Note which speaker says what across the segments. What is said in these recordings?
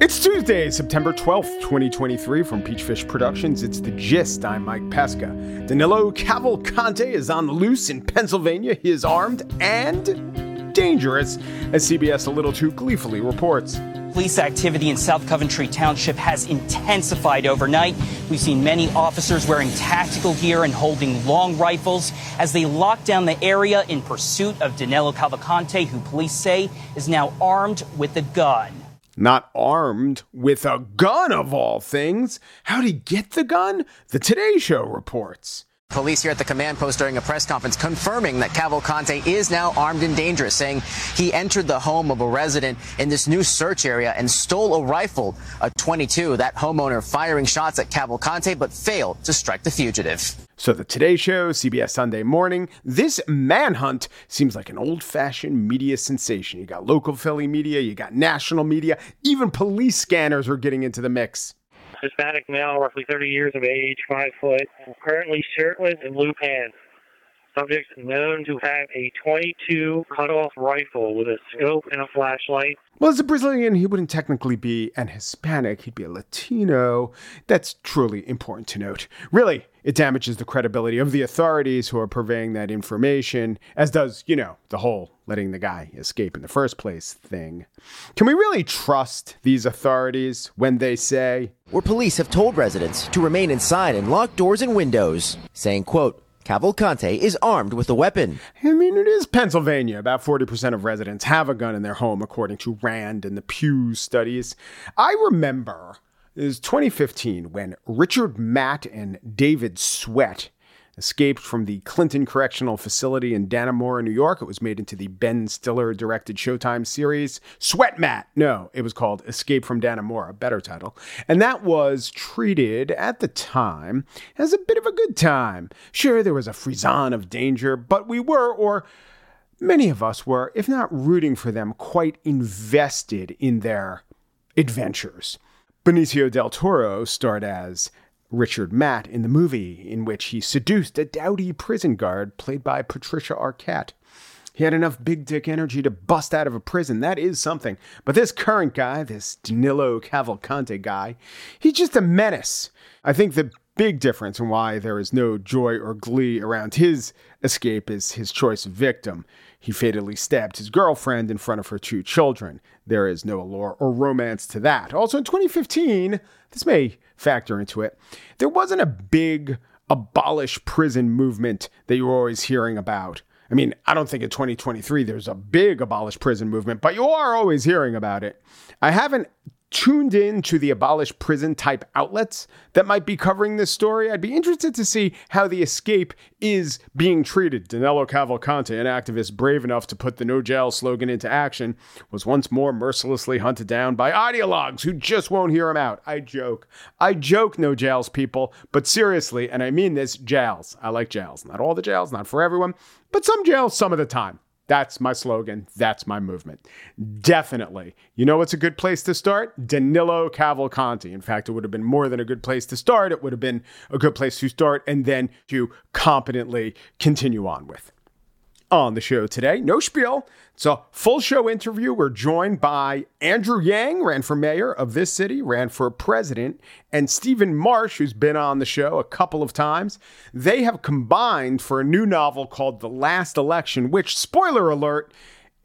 Speaker 1: It's Tuesday, September 12th, 2023, from Peachfish Productions. It's The Gist. I'm Mike Pesca. Danilo Cavalcante is on the loose in Pennsylvania. He is armed and dangerous, as CBS a little too gleefully reports.
Speaker 2: Police activity in South Coventry Township has intensified overnight. We've seen many officers wearing tactical gear and holding long rifles as they lock down the area in pursuit of Danilo Cavalcante, who police say is now armed with a gun
Speaker 1: not armed with a gun of all things. How'd he get the gun? The Today Show reports.
Speaker 3: Police here at the command post during a press conference confirming that Cavalcante is now armed and dangerous, saying he entered the home of a resident in this new search area and stole a rifle, a 22. That homeowner firing shots at Cavalcante but failed to strike the fugitive.
Speaker 1: So, the Today Show, CBS Sunday Morning, this manhunt seems like an old fashioned media sensation. You got local Philly media, you got national media, even police scanners are getting into the mix.
Speaker 4: Hispanic male, roughly 30 years of age, 5 foot, currently shirtless and blue pants. Subject known to have a 22 cut-off rifle with a scope and a flashlight.
Speaker 1: Well, as a Brazilian, he wouldn't technically be an Hispanic. He'd be a Latino. That's truly important to note. Really, it damages the credibility of the authorities who are purveying that information, as does, you know, the whole letting the guy escape in the first place thing. Can we really trust these authorities when they say,
Speaker 5: Where police have told residents to remain inside and lock doors and windows, saying, quote, Cavalcante is armed with a weapon.
Speaker 1: I mean, it is Pennsylvania. About 40% of residents have a gun in their home, according to RAND and the Pew studies. I remember it was 2015 when Richard Matt and David Sweat escaped from the Clinton Correctional Facility in Dannemora, New York. It was made into the Ben Stiller directed Showtime series Sweat Matt. No, it was called Escape from Dannemora, better title. And that was treated at the time as a bit of a good time. Sure, there was a frisson of danger, but we were, or many of us were, if not rooting for them, quite invested in their adventures. Benicio del Toro starred as Richard Matt in the movie, in which he seduced a dowdy prison guard played by Patricia Arquette. He had enough big dick energy to bust out of a prison. That is something. But this current guy, this Danilo Cavalcante guy, he's just a menace. I think the big difference in why there is no joy or glee around his escape is his choice of victim. He fatally stabbed his girlfriend in front of her two children. There is no allure or romance to that. Also, in 2015, this may factor into it, there wasn't a big abolish prison movement that you're always hearing about. I mean, I don't think in 2023 there's a big abolish prison movement, but you are always hearing about it. I haven't tuned in to the abolish prison type outlets that might be covering this story. I'd be interested to see how the escape is being treated. Danilo Cavalcante, an activist brave enough to put the no jail slogan into action, was once more mercilessly hunted down by ideologues who just won't hear him out. I joke. I joke, no jails, people, but seriously, and I mean this, jails. I like jails. Not all the jails, not for everyone, but some jails some of the time. That's my slogan. That's my movement. Definitely. You know what's a good place to start? Danilo Cavalcante. In fact, it would have been more than a good place to start. It would have been a good place to start and then to competently continue on with on the show today. No spiel. It's a full show interview. We're joined by Andrew Yang, ran for mayor of this city, ran for president, and Stephen Marche, who's been on the show a couple of times. They have combined for a new novel called The Last Election, which, spoiler alert,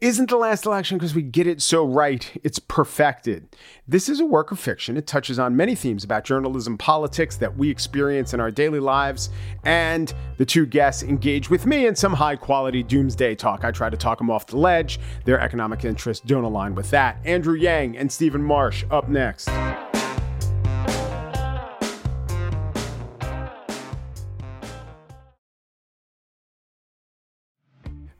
Speaker 1: isn't the last election because we get it so right, it's perfected. This is a work of fiction. It touches on many themes about journalism, politics that we experience in our daily lives, and the two guests engage with me in some high quality doomsday talk. I try to talk them off the ledge. Their economic interests don't align with that. Andrew Yang and Stephen Marche up next.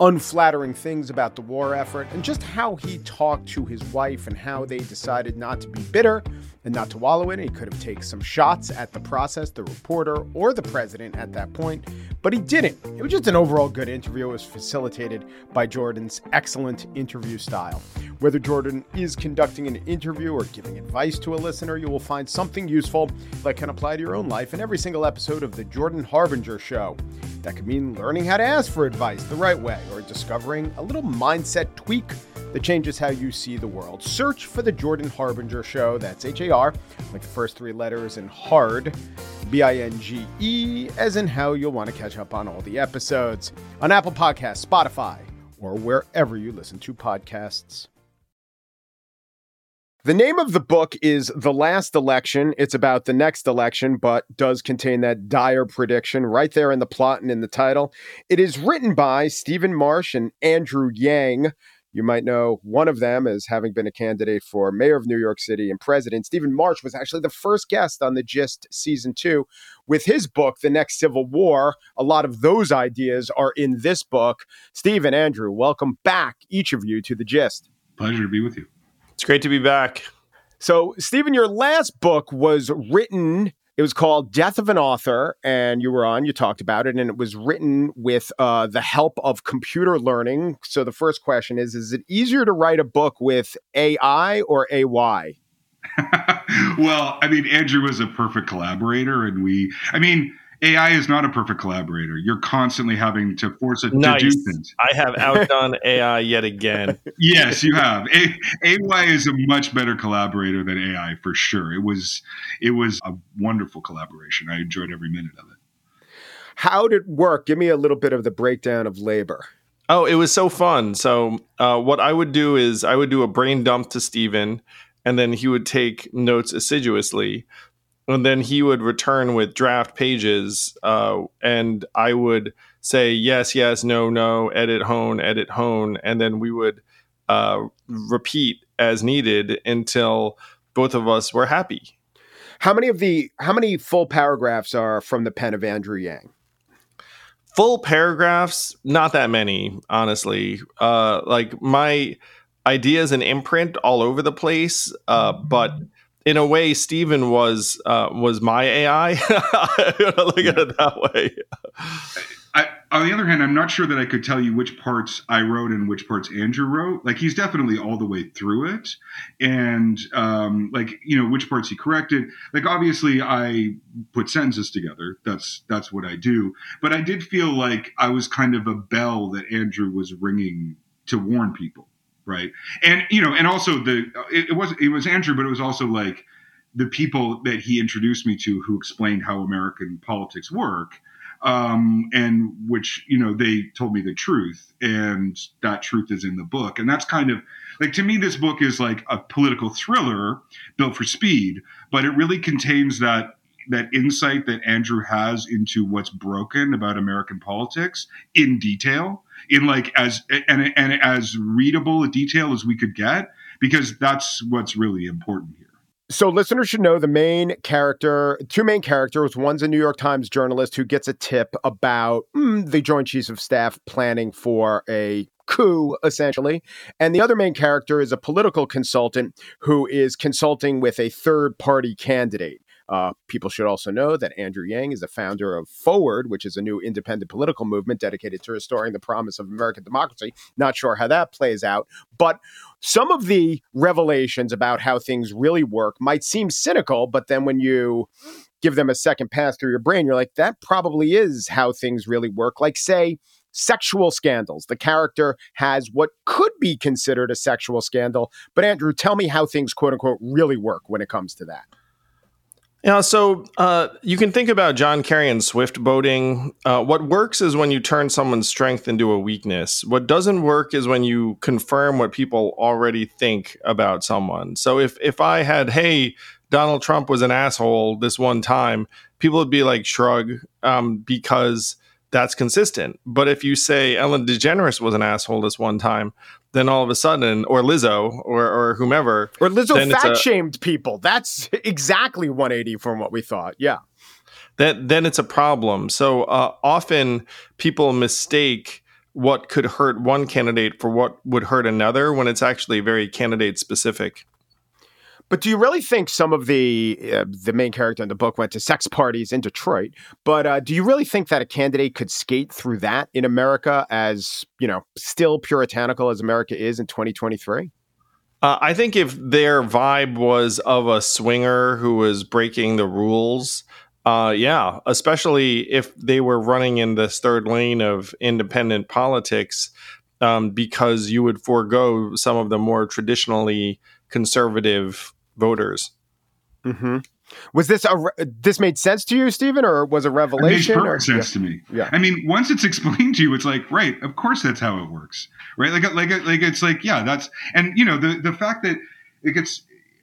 Speaker 1: unflattering things about the war effort and just how he talked to his wife and how they decided not to be bitter and not to wallow in it. He could have taken some shots at the process, the reporter, or the president at that point, but he didn't. It was just an overall good interview. It was facilitated by Jordan's excellent interview style. Whether Jordan is conducting an interview or giving advice to a listener, you will find something useful that can apply to your own life in every single episode of The Jordan Harbinger Show. That could mean learning how to ask for advice the right way or discovering a little mindset tweak that changes how you see the world. Search for The Jordan Harbinger Show. That's H A R, like the first three letters, and hard, B I N G E, as in how you'll want to catch up on all the episodes on Apple Podcasts, Spotify, or wherever you listen to podcasts. The name of the book is The Last Election. It's about the next election, but does contain that dire prediction right there in the plot and in the title. It is written by Stephen Marche and Andrew Yang. You might know one of them as having been a candidate for mayor of New York City and president. Stephen Marche was actually the first guest on the Gist season two. With his book, The Next Civil War, a lot of those ideas are in this book. Stephen, Andrew, welcome back, each of you, to the Gist.
Speaker 6: Pleasure to be with you.
Speaker 7: It's great to be back.
Speaker 1: So, Stephen, your last book was written. It was called Death of an Author, and you were on, you talked about it, and it was written with uh, the help of computer learning. So, the first question is Is it easier to write a book with AI or AY?
Speaker 6: well, I mean, Andrew was a perfect collaborator, and we, I mean, AI is not a perfect collaborator. You're constantly having to force it nice. to do things.
Speaker 7: I have outdone AI yet again.
Speaker 6: yes, you have. A- AY is a much better collaborator than AI for sure. It was it was a wonderful collaboration. I enjoyed every minute of it.
Speaker 1: How did it work? Give me a little bit of the breakdown of labor.
Speaker 7: Oh, it was so fun. So, uh, what I would do is I would do a brain dump to Stephen, and then he would take notes assiduously and then he would return with draft pages uh, and i would say yes yes no no edit hone edit hone. And then we would uh, repeat as needed until both of us were happy.
Speaker 1: How many of the how many full paragraphs are from the pen of andrew yang?
Speaker 7: Full paragraphs? Not that many honestly. Uh, like my ideas and imprint all over the place uh, but in a way, Stephen was uh, was my AI. Look at it that way.
Speaker 6: I, on the other hand, I'm not sure that I could tell you which parts I wrote and which parts Andrew wrote. Like he's definitely all the way through it, and um, like you know which parts he corrected. Like obviously, I put sentences together. That's that's what I do. But I did feel like I was kind of a bell that Andrew was ringing to warn people right? And you know, and also the it, it was it was Andrew, but it was also like the people that he introduced me to who explained how American politics work. Um, and which you know they told me the truth, and that truth is in the book, and that's kind of like to me this book is like a political thriller built for speed, but it really contains that that insight that Andrew has into what's broken about American politics in detail, in like as and and as readable a detail as we could get, because that's what's really important here.
Speaker 1: So listeners should know the main character, two main characters. One's a New York Times journalist who gets a tip about mm, the Joint Chiefs of Staff planning for a coup, essentially. And the other main character is a political consultant who is consulting with a third party candidate. Uh, people should also know that Andrew Yang is the founder of Forward, which is a new independent political movement dedicated to restoring the promise of American democracy. Not sure how that plays out, but some of the revelations about how things really work might seem cynical, but then when you give them a second pass through your brain, you're like, that probably is how things really work. Like, say, sexual scandals. The character has what could be considered a sexual scandal. But Andrew, tell me how things, quote unquote, really work when it comes to that.
Speaker 7: Yeah, so uh, you can think about John Kerry and swift boating. Uh, what works is when you turn someone's strength into a weakness. What doesn't work is when you confirm what people already think about someone. So if if I had, hey, Donald Trump was an asshole this one time, people would be like shrug um, because that's consistent. But if you say Ellen DeGeneres was an asshole this one time, then all of a sudden, or Lizzo, or, or whomever,
Speaker 1: or Lizzo fat shamed people. That's exactly 180 from what we thought. Yeah.
Speaker 7: That then it's a problem. So uh, often people mistake what could hurt one candidate for what would hurt another when it's actually very candidate specific.
Speaker 1: But do you really think some of the uh, the main character in the book went to sex parties in Detroit? But uh, do you really think that a candidate could skate through that in America as you know still puritanical as America is in 2023?
Speaker 7: Uh, I think if their vibe was of a swinger who was breaking the rules, uh, yeah, especially if they were running in this third lane of independent politics, um, because you would forego some of the more traditionally conservative voters.
Speaker 1: Mm-hmm. Was this a this made sense to you, Stephen, or was a revelation?
Speaker 6: It makes perfect or, sense yeah. to me. Yeah. I mean, once it's explained to you, it's like, right, of course that's how it works, right? Like, like, like it's like, yeah, that's, and you know, the the fact that it gets,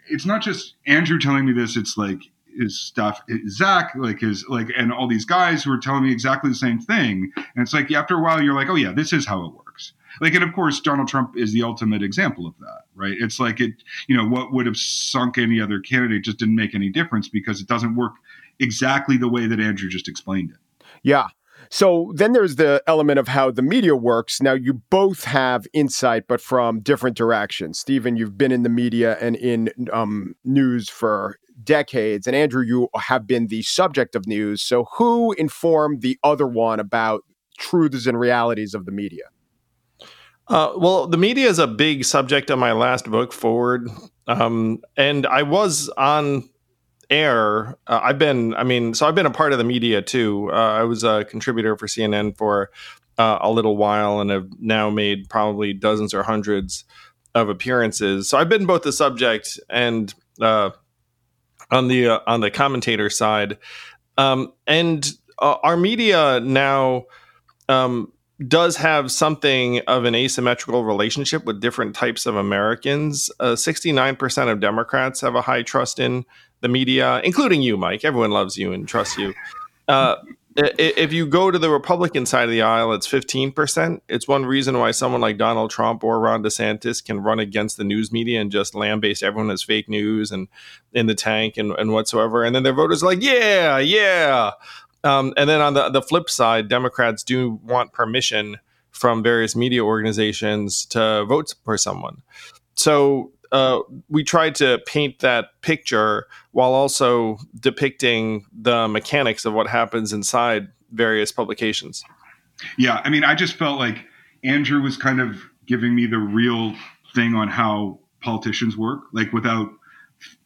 Speaker 6: it's not just Andrew telling me this. It's like his stuff, Zach, like his like, and all these guys who are telling me exactly the same thing. And it's like after a while, you're like, oh yeah, this is how it works. Like, and of course, Donald Trump is the ultimate example of that, right? It's like it, you know, what would have sunk any other candidate just didn't make any difference because it doesn't work exactly the way that Andrew just explained it.
Speaker 1: Yeah. So then there's the element of how the media works. Now you both have insight, but from different directions. Stephen, you've been in the media and in um, news for decades, and Andrew, you have been the subject of news. So who informed the other one about truths and realities of the media?
Speaker 7: Uh, well, the media is a big subject of my last book, Forward. Um, and I was on air. Uh, I've been, I mean, so I've been a part of the media too. Uh, I was a contributor for CNN for uh, a little while and have now made probably dozens or hundreds of appearances. So I've been both the subject and uh, on the uh, on the commentator side. Um, and our media now um, does have something of an asymmetrical relationship with different types of Americans. Uh, 69% of Democrats have a high trust in the media, including you, Mike. Everyone loves you and trusts you. Uh, if you go to the Republican side of the aisle, it's 15%. It's one reason why someone like Donald Trump or Ron DeSantis can run against the news media and just lambaste everyone as fake news and in the tank and, and whatsoever. And then their voters are like, yeah, yeah. Um, and then on the the flip side, Democrats do want permission from various media organizations to vote for someone. So uh, we tried to paint that picture while also depicting the mechanics of what happens inside various publications.
Speaker 6: Yeah, I mean, I just felt like Andrew was kind of giving me the real thing on how politicians work, like without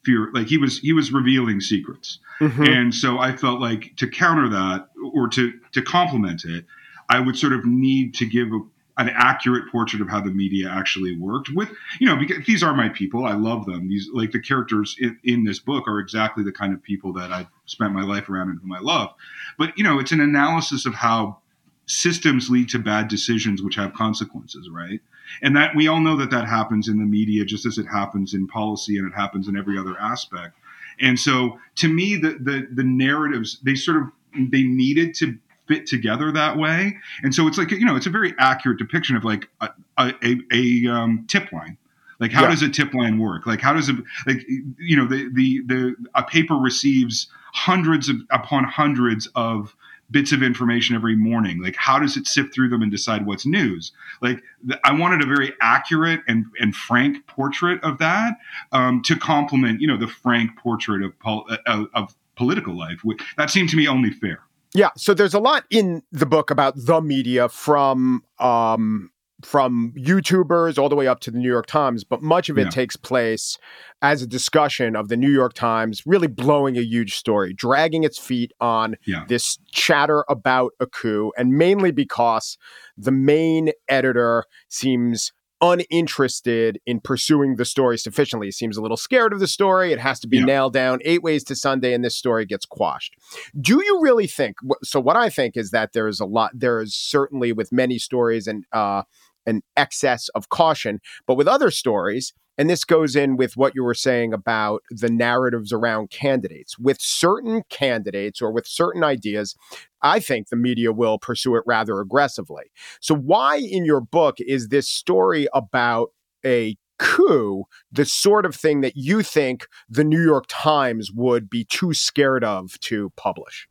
Speaker 6: fear. Like he was he was revealing secrets. Mm-hmm. And so I felt like to counter that or to to complement it, I would sort of need to give a, an accurate portrait of how the media actually worked with you know because these are my people i love them these like the characters in, in, this book are exactly the kind of people that i've spent my life around and whom i love but you know it's an analysis of how systems lead to bad decisions which have consequences right and that we all know that that happens in the media just as it happens in policy and it happens in every other aspect and so to me, the, the, the narratives, they sort of, they needed to fit together that way. And so it's like, you know, it's a very accurate depiction of like a, a, a um, tip line. Like how yeah. does a tip line work? Like how does it like you know the the the a paper receives hundreds of upon hundreds of bits of information every morning. Like how does it sift through them and decide what's news? Like i wanted a very accurate and, and frank portrait of that um, to complement you know the frank portrait of, pol- uh, of political life that seemed to me only fair.
Speaker 1: Yeah so there's a lot in the book about the media from um, from YouTubers all the way up to the New York Times, but much of it yeah. takes place as a discussion of the New York Times really blowing a huge story, dragging its feet on yeah. this chatter about a coup, and mainly because the main editor seems uninterested in pursuing the story sufficiently. He seems a little scared of the story. It has to be yeah. nailed down. Eight ways to Sunday, and this story gets quashed. Do you really think? So, what I think is that there is a lot. There is certainly with many stories and uh, an excess of caution, but with other stories, and this goes in with what you were saying about the narratives around candidates. With certain candidates or with certain ideas, I think the media will pursue it rather aggressively. So, why in your book is this story about a coup the sort of thing that you think the New York Times would be too scared of to publish?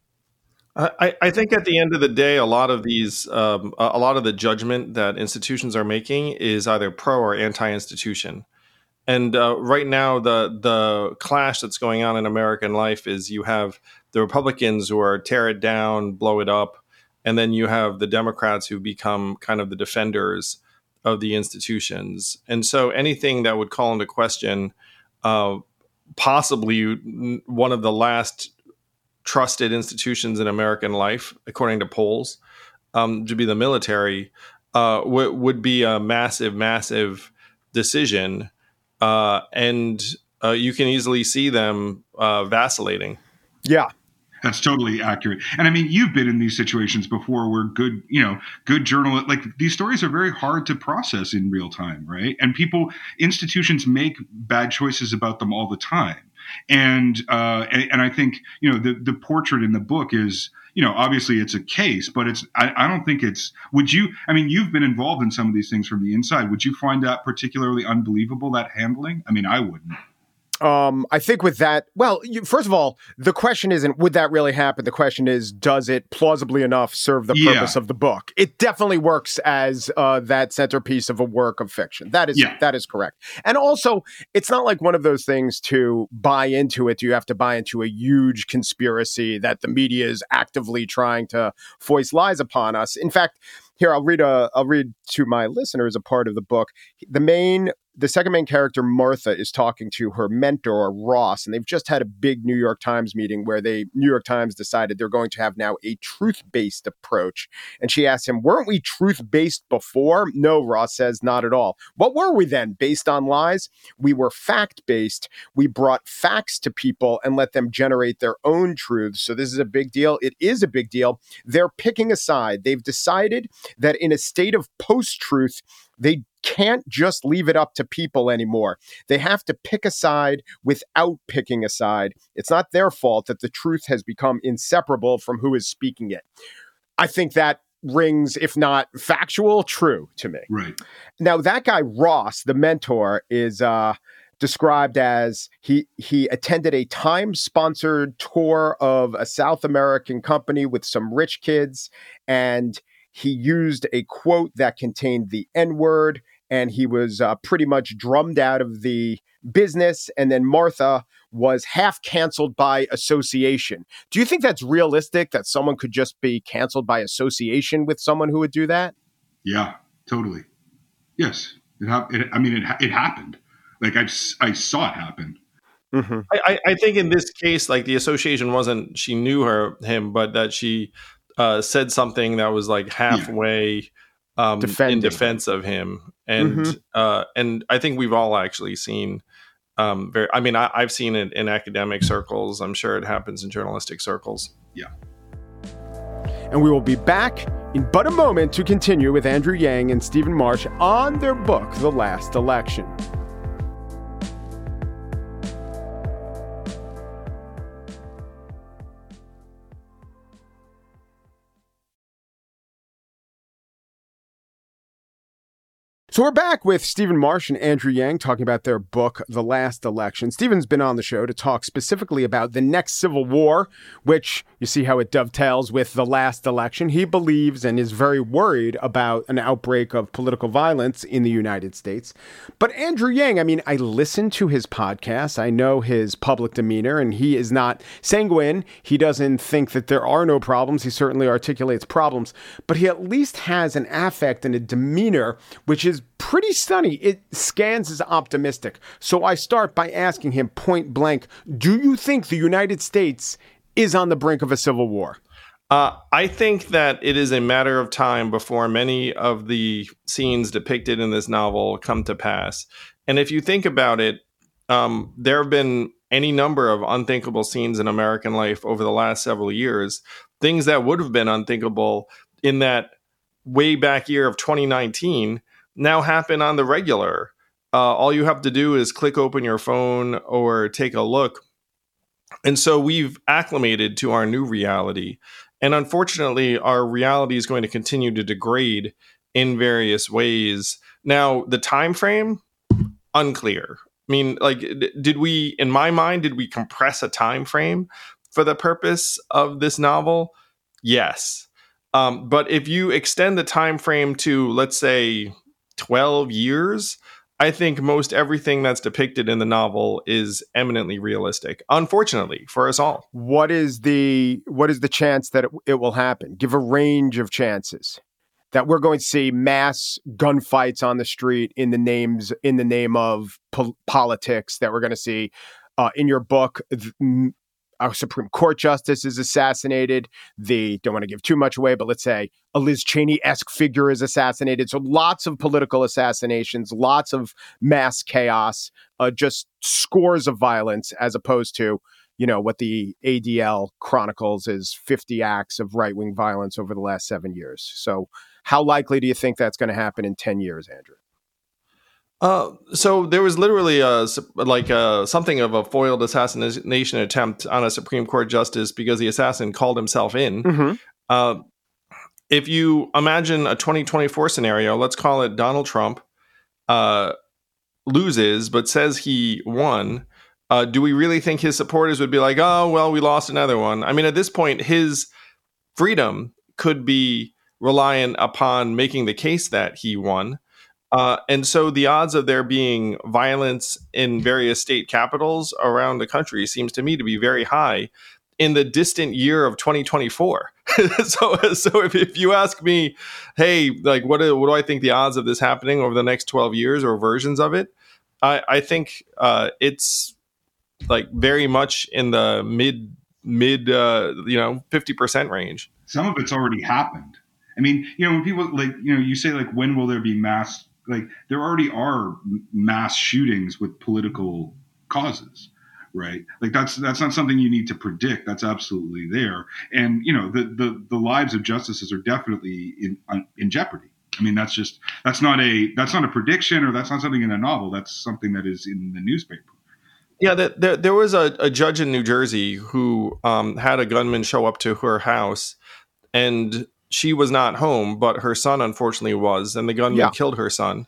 Speaker 7: I, I, think at the end of the day, a lot of these, um, a lot of the judgment that institutions are making is either pro or anti-institution. And uh, right now, the the clash that's going on in American life is you have the Republicans who are tear it down, blow it up, and then you have the Democrats who become kind of the defenders of the institutions. And so anything that would call into question uh, possibly one of the last trusted institutions in American life, according to polls, um, to be the military, uh, w- would be a massive, massive decision. Uh, and uh, you can easily see them uh, vacillating.
Speaker 1: Yeah.
Speaker 6: That's totally accurate. And I mean, you've been in these situations before where good, you know, good journalists, like these stories are very hard to process in real time, right? And people, institutions make bad choices about them all the time and uh, and, and, I think you know the the portrait in the book is you know obviously it's a case, but it's I, I don't think it's. Would you? I mean, you've been involved in some of these things from the inside. Would you find that particularly unbelievable that handling? I mean, I wouldn't.
Speaker 1: Um, I think with that, well, you, first of all, the question isn't would that really happen. The question is, does it plausibly enough serve the yeah. purpose of the book? It definitely works as uh, that centerpiece of a work of fiction. That is yeah. that is correct. And also, it's not like one of those things to buy into it. You have to buy into a huge conspiracy that the media is actively trying to foist lies upon us. In fact here i'll read a i'll read to my listeners a part of the book the main the second main character, Martha, is talking to her mentor, Ross, and they've just had a big New York Times meeting where they New York Times decided they're going to have now a truth-based approach. And she asks him, Weren't we truth-based before? No, Ross says, not at all. What were we then? Based on lies? We were fact-based. We brought facts to people and let them generate their own truths. So this is a big deal. It is a big deal. They're picking a side. They've decided that in a state of post-truth, they can't just leave it up to people anymore. They have to pick a side without picking a side. It's not their fault that the truth has become inseparable from who is speaking it. I think that rings, if not factual, true to me.
Speaker 6: Right.
Speaker 1: Now, that guy, Ross, the mentor, is. Uh, described as he he attended a time sponsored tour of a South American company with some rich kids and he used a quote that contained the N word and he was uh, pretty much drummed out of the business. And then Martha was half canceled by association. Do you think that's realistic that someone could just be canceled by association with someone who would do that?
Speaker 6: Yeah, totally. Yes. It, it, I mean, it, it happened. Like I, I saw it happen.
Speaker 7: Mm-hmm. I, I think in this case, like the association wasn't she knew her him, but that she uh, said something that was like halfway. Yeah um, in defense of him, and mm-hmm. uh, and I think we've all actually seen. Um, very, I mean, I, I've seen it in academic circles. I'm sure it happens in journalistic circles.
Speaker 6: Yeah.
Speaker 1: And we will be back in but a moment to continue with Andrew Yang and Stephen Marche on their book, The Last Election. So we're back with Stephen Marche and Andrew Yang talking about their book, The Last Election. Stephen's been on the show to talk specifically about the next civil war, which you see how it dovetails with the last election. He believes and is very worried about an outbreak of political violence in the United States. But Andrew Yang, I mean, I listen to his podcast. I know his public demeanor, and he is not sanguine. He doesn't think that there are no problems. He certainly articulates problems, but he at least has an affect and a demeanor which is pretty stunning. It scans as optimistic. So I start by asking him point blank Do you think the United States is on the brink of a civil war?
Speaker 7: Uh, I think that it is a matter of time before many of the scenes depicted in this novel come to pass. And if you think about it, um, there have been any number of unthinkable scenes in American life over the last several years, things that would have been unthinkable in that way back year of 2019 now happen on the regular. Uh, all you have to do is click open your phone or take a look. And so we've acclimated to our new reality. And unfortunately, our reality is going to continue to degrade in various ways. Now, the time frame unclear. I mean, like did we in my mind did we compress a time frame for the purpose of this novel? Yes. Um, but if you extend the time frame to let's say 12 years, I think most everything that's depicted in the novel is eminently realistic. Unfortunately, for us all.
Speaker 1: What is the what is the chance that it, it will happen? Give a range of chances that we're going to see mass gunfights on the street in the names in the name of po- politics. That we're going to see uh, in your book. Th- a Supreme Court justice is assassinated. The don't want to give too much away, but let's say a Liz Cheney esque figure is assassinated. So lots of political assassinations, lots of mass chaos, uh, just scores of violence, as opposed to you know what the ADL chronicles is 50 acts of right wing violence over the last seven years. So how likely do you think that's going to happen in 10 years, Andrew?
Speaker 7: Uh, so there was literally a like a, something of a foiled assassination attempt on a Supreme Court justice because the assassin called himself in. Mm-hmm. Uh, if you imagine a 2024 scenario, let's call it Donald Trump uh, loses but says he won. Uh, do we really think his supporters would be like, oh, well, we lost another one? I mean, at this point, his freedom could be reliant upon making the case that he won. Uh, and so the odds of there being violence in various state capitals around the country seems to me to be very high in the distant year of 2024. so, so if, if you ask me, hey, like what do, what do I think the odds of this happening over the next 12 years or versions of it? I, I think uh, it's like very much in the mid mid uh, you know 50% range.
Speaker 6: Some of it's already happened. I mean, you know, when people like, you know, you say like, when will there be mass like there already are mass shootings with political causes right? Like that's that's not something you need to predict. That's absolutely there. And you know the the, the lives of justices are definitely in in jeopardy. I mean that's just that's not a that's not a prediction or that's not something in a novel. That's something that is in the newspaper.
Speaker 7: Yeah, there, there was a, a judge in New Jersey who um, had a gunman show up to her house, and she was not home, but her son unfortunately was, and the gunman yeah. killed her son.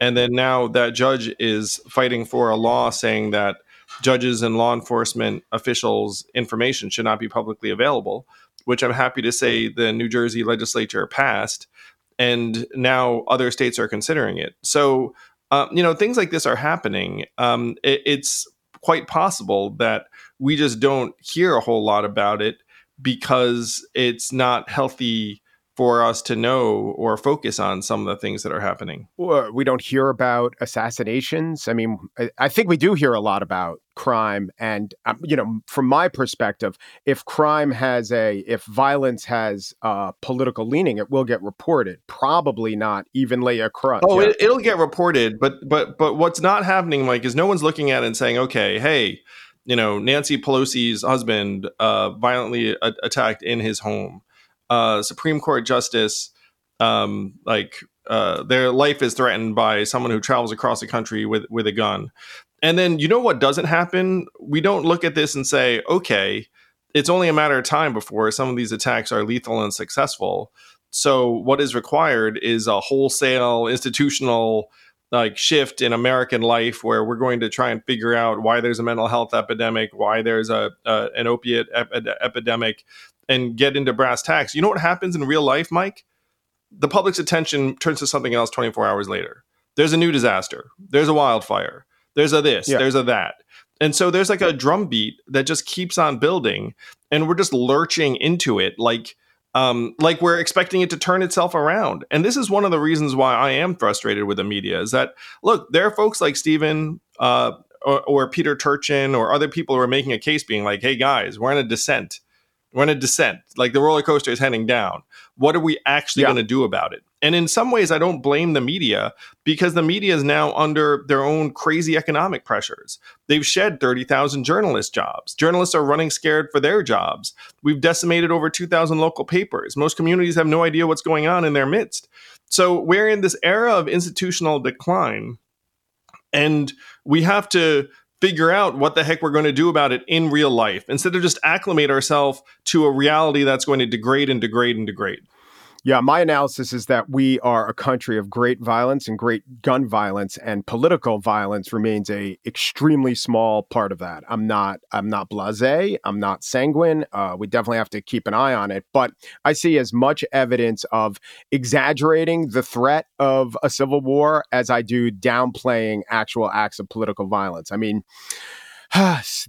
Speaker 7: And then now that judge is fighting for a law saying that judges and law enforcement officials' information should not be publicly available, which I'm happy to say the New Jersey legislature passed, and now other states are considering it. So, uh, you know, things like this are happening. Um, it, it's quite possible that we just don't hear a whole lot about it because it's not healthy for us to know or focus on some of the things that are happening.
Speaker 1: We don't hear about assassinations. I mean, I think we do hear a lot about crime. And, um, you know, from my perspective, if crime has a, if violence has a political leaning, it will get reported. Probably not evenly across.
Speaker 7: Oh, yeah. it, will get reported. But, but, but what's not happening, Mike, is no one's looking at it and saying, okay, hey, you know, Nancy Pelosi's husband uh, violently a- attacked in his home. Uh, Supreme Court justice, um, like uh, their life is threatened by someone who travels across the country with with a gun. And then you know what doesn't happen? We don't look at this and say, okay, it's only a matter of time before some of these attacks are lethal and successful. So what is required is a wholesale institutional like shift in American life where we're going to try and figure out why there's a mental health epidemic, why there's a, a an opiate ep- epidemic, and get into brass tacks. You know what happens in real life, Mike? The public's attention turns to something else 24 hours later. There's a new disaster. There's a wildfire. There's a this. Yeah. There's a that. And so there's like a drumbeat that just keeps on building, and we're just lurching into it like um, like we're expecting it to turn itself around. And this is one of the reasons why I am frustrated with the media is that look, there are folks like Stephen uh, or, or, Peter Turchin or other people who are making a case being like, hey guys, we're in a descent. We're in a descent. Like the roller coaster is heading down. What are we actually
Speaker 1: Yeah.
Speaker 7: going to do about it? And in some ways, I don't blame the media because the media is now under their own crazy economic pressures. They've shed 30,000 journalist jobs. Journalists are running scared for their jobs. We've decimated over 2,000 local papers. Most communities have no idea what's going on in their midst. So we're in this era of institutional decline. And we have to figure out what the heck we're going to do about it in real life instead of just acclimate ourselves to a reality that's going to degrade and degrade and degrade.
Speaker 1: Yeah, my analysis is that we are a country of great violence and great gun violence, and political violence remains a extremely small part of that. I'm not I'm not blasé. I'm not sanguine. Uh, we definitely have to keep an eye on it, but I see as much evidence of exaggerating the threat of a civil war as I do downplaying actual acts of political violence. I mean.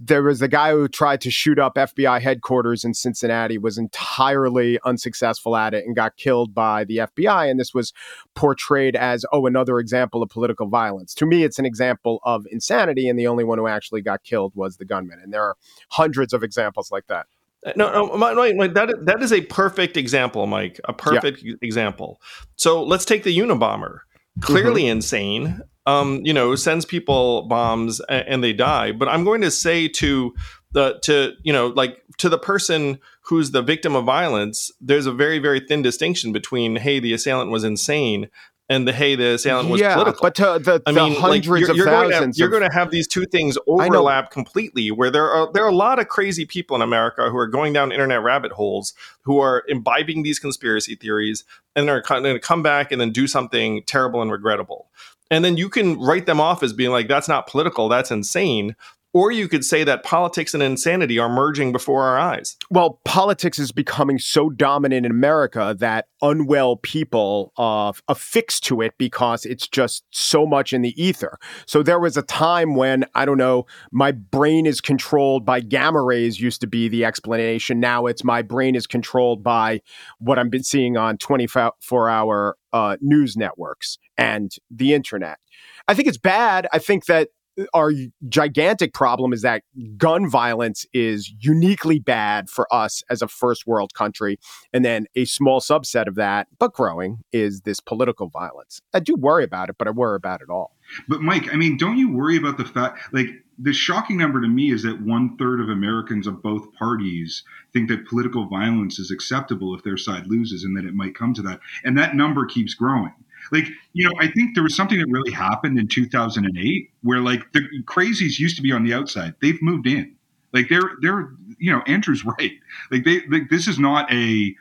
Speaker 1: There was a guy who tried to shoot up FBI headquarters in Cincinnati, was entirely unsuccessful at it, and got killed by the FBI. And this was portrayed as, oh, another example of political violence. To me, it's an example of insanity, and the only one who actually got killed was the gunman. And there are hundreds of examples like that.
Speaker 7: Uh, no, no, Mike, that that is a perfect example, Mike. A perfect example. So let's take the Unabomber. Clearly mm-hmm. insane. Um, you know, sends people bombs and, and they die. But I'm going to say to the to you know like to the person who's the victim of violence, there's a very very thin distinction between hey the assailant was insane and the hey the assailant was
Speaker 1: yeah,
Speaker 7: political.
Speaker 1: but to the,
Speaker 7: I
Speaker 1: the
Speaker 7: mean, like,
Speaker 1: hundreds
Speaker 7: you're,
Speaker 1: of
Speaker 7: you're going to,
Speaker 1: thousands
Speaker 7: you're
Speaker 1: of-
Speaker 7: going to have these two things overlap completely. Where there are there are a lot of crazy people in America who are going down internet rabbit holes, who are imbibing these conspiracy theories, and they're going to come back and then do something terrible and regrettable. And then you can write them off as being like, "That's not political. That's insane." Or you could say that politics and insanity are merging before our eyes.
Speaker 1: well, politics is becoming so dominant in America that unwell people uh, affix to it because it's just so much in the ether. So there was a time when, I don't know, my brain is controlled by gamma rays, used to be the explanation. Now it's my brain is controlled by what I've been seeing on 24 hour uh, news networks and the internet. I think it's bad. I think that our gigantic problem is that gun violence is uniquely bad for us as a first world country. And then a small subset of that, but growing, is this political violence. I do worry about it, but I worry about it all.
Speaker 6: But Mike, I mean, don't you worry about the fact like the shocking number to me is that one third of Americans of both parties think that political violence is acceptable if their side loses and that it might come to that. And that number keeps growing. Like, you know, I think there was something that really happened in 2008 where like the crazies used to be on the outside. They've moved in. Like they're they're you know, Andrew's right. Like they like this is not a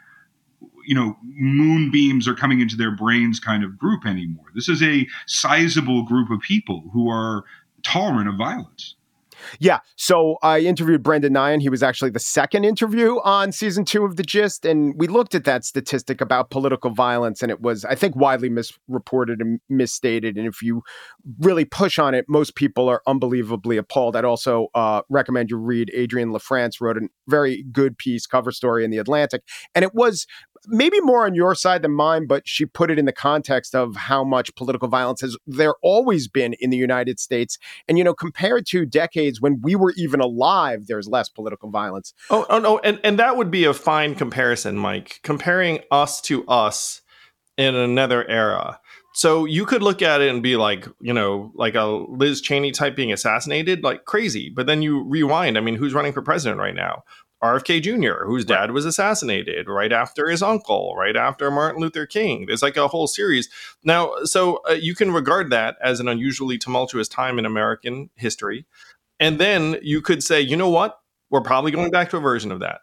Speaker 6: you know moonbeams are coming into their brains kind of group anymore. This is a sizable group of people who are tolerant of violence.
Speaker 1: Yeah. So I interviewed Brendan Nyhan. He was actually the second interview on season two of The Gist. And we looked at that statistic about political violence, and it was, I think, widely misreported and misstated. And if you really push on it, most people are unbelievably appalled. I'd also uh, recommend you read Adrienne LaFrance, wrote a very good piece, cover story in The Atlantic. And it was maybe more on your side than mine, but she put it in the context of how much political violence has there always been in the United States. And, you know, compared to decades when we were even alive, there's less political violence.
Speaker 7: Oh, oh no, and, and that would be a fine comparison, Mike. Comparing us to us in another era. So you could look at it and be like, you know, like a Liz Cheney type being assassinated, like crazy. But then you rewind. I mean, who's running for president right now? RFK Jr., whose dad was assassinated right after his uncle, right after Martin Luther King. There's like a whole series. Now, so uh, you can regard that as an unusually tumultuous time in American history. And then you could say, you know what? We're probably going back to a version of that.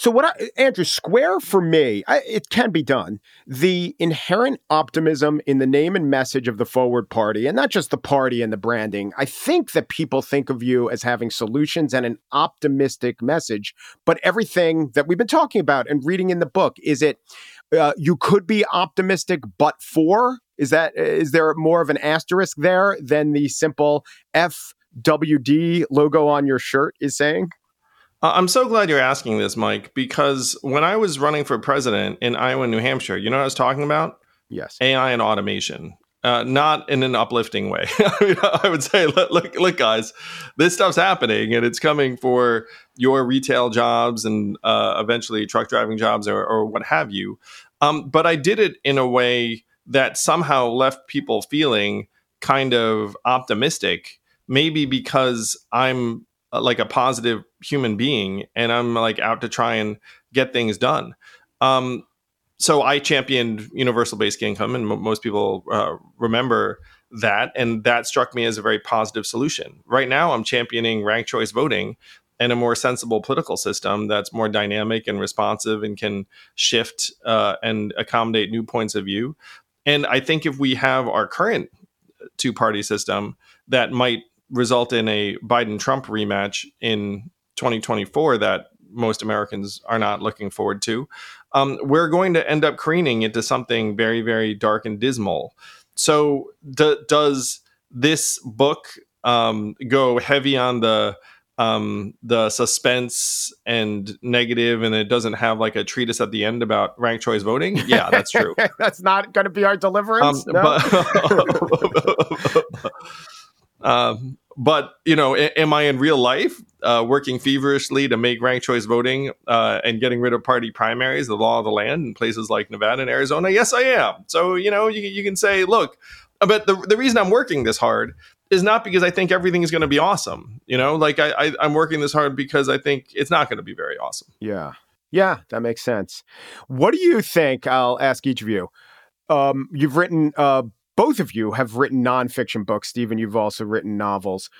Speaker 1: So what I, Andrew Square for me, I, it can be done. The inherent optimism in the name and message of the Forward Party, and not just the party and the branding. I think that people think of you as having solutions and an optimistic message, but everything that we've been talking about and reading in the book is it. Uh, you could be optimistic, but for is that is there more of an asterisk there than the simple FWD logo on your shirt is saying?
Speaker 7: I'm so glad you're asking this, Mike, because when I was running for president in Iowa and New Hampshire, you know what I was talking about?
Speaker 1: Yes.
Speaker 7: AI and automation. uh, not in an uplifting way. I, mean, I would say, look, look, look, guys, this stuff's happening, and it's coming for your retail jobs and uh, eventually truck driving jobs or, or what have you. Um, but I did it in a way that somehow left people feeling kind of optimistic, maybe because I'm uh, like a positive human being and I'm like out to try and get things done. Um, so I championed universal basic income, and m- most people uh, remember that, and that struck me as a very positive solution. Right now, I'm championing ranked choice voting and a more sensible political system that's more dynamic and responsive and can shift uh, and accommodate new points of view. And I think if we have our current two party system, that might result in a Biden Trump rematch in 2024 that most Americans are not looking forward to um, we're going to end up careening into something very, very dark and dismal. So, d- does this book um, go heavy on the um, the suspense and negative, and it doesn't have like a treatise at the end about ranked choice voting? Yeah, that's true.
Speaker 1: that's not going to be our deliverance. Um, no?
Speaker 7: but, um, but you know, am I in real life uh, working feverishly to make ranked choice voting uh, and getting rid of party primaries, the law of the land in places like Nevada and Arizona? Yes, I am. So you know, you, you can say, look, but the the reason I'm working this hard is not because I think everything is going to be awesome. You know, like I, I I'm working this hard because I think it's not going to be very awesome.
Speaker 1: Yeah, yeah, that makes sense. What do you think? I'll ask each of you. Um, you've written uh, both of you have written nonfiction books. Stephen, you've also written novels.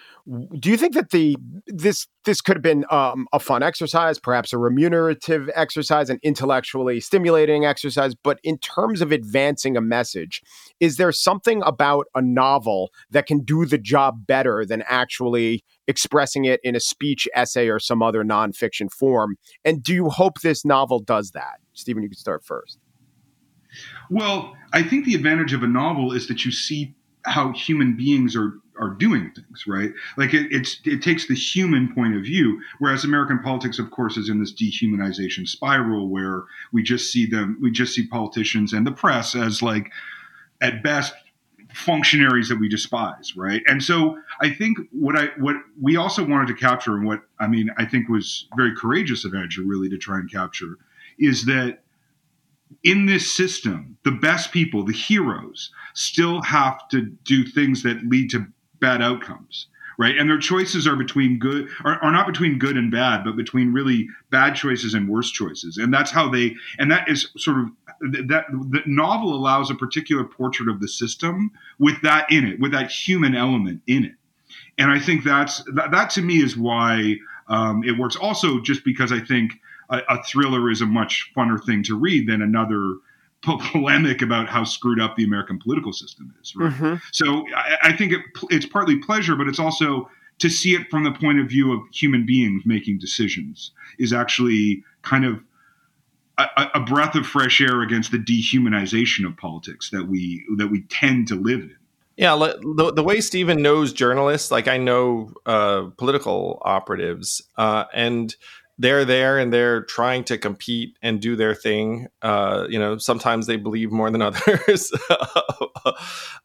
Speaker 1: Do you think that the this this could have been um, a fun exercise, perhaps a remunerative exercise, an intellectually stimulating exercise? But in terms of advancing a message, is there something about a novel that can do the job better than actually expressing it in a speech, essay, or some other nonfiction form? And do you hope this novel does that? Stephen, you can start first.
Speaker 6: Well, I think the advantage of a novel is that you see how human beings are are doing things, right? Like it, it's it takes the human point of view, whereas American politics, of course, is in this dehumanization spiral where we just see them, we just see politicians and the press as like, at best, functionaries that we despise, right? And so I think what I what we also wanted to capture, and what I mean, I think was very courageous of Andrew really to try and capture, is that in this system, the best people, the heroes, still have to do things that lead to bad outcomes, right? And their choices are between good, are, are not between good and bad, but between really bad choices and worse choices. And that's how they, and that is sort of that the novel allows a particular portrait of the system with that in it, with that human element in it. And I think that's that, that to me is why um, it works. Also, just because I think a, a thriller is a much funner thing to read than another polemic about how screwed up the American political system is. Right. Mm-hmm. So I, I think it, it's partly pleasure, but it's also to see it from the point of view of human beings making decisions is actually kind of a, a, breath of fresh air against the dehumanization of politics that we that we tend to live in.
Speaker 7: Yeah, the, the way Stephen knows journalists, like I know uh, political operatives, uh, and they're there and they're trying to compete and do their thing. Uh, you know, sometimes they believe more than others.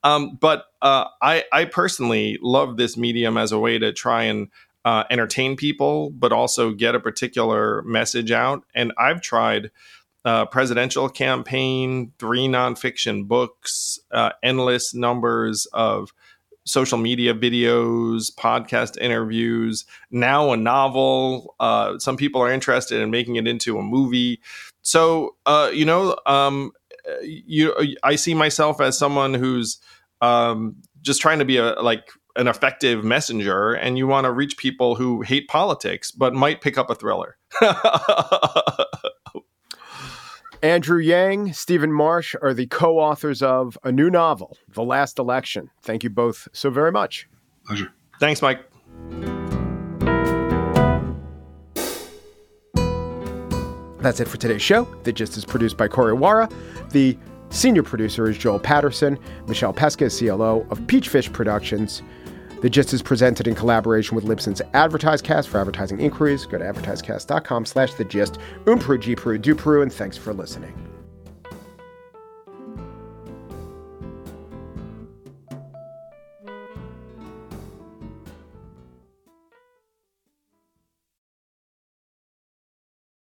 Speaker 7: um, but uh, I, I personally love this medium as a way to try and uh, entertain people, but also get a particular message out. And I've tried uh, presidential campaign, three nonfiction books, uh, endless numbers of social media videos, podcast interviews, now a novel. Uh, some people are interested in making it into a movie. So, uh, you know, um, you, I see myself as someone who's um, just trying to be a like an effective messenger, and you want to reach people who hate politics but might pick up a thriller.
Speaker 1: Andrew Yang, Stephen Marche are the co authors of a new novel, The Last Election. Thank you both so very much.
Speaker 6: Pleasure.
Speaker 7: Thanks, Mike.
Speaker 1: That's it for today's show. The Gist is produced by Corey Wara. The senior producer is Joel Patterson. Michelle Pesca is CLO of Peachfish Productions. The Gist is presented in collaboration with Libsyn's AdvertiseCast. For advertising inquiries, go to advertisecast.com slash the gist. Umpru, Gpru, Dupru, and thanks for listening.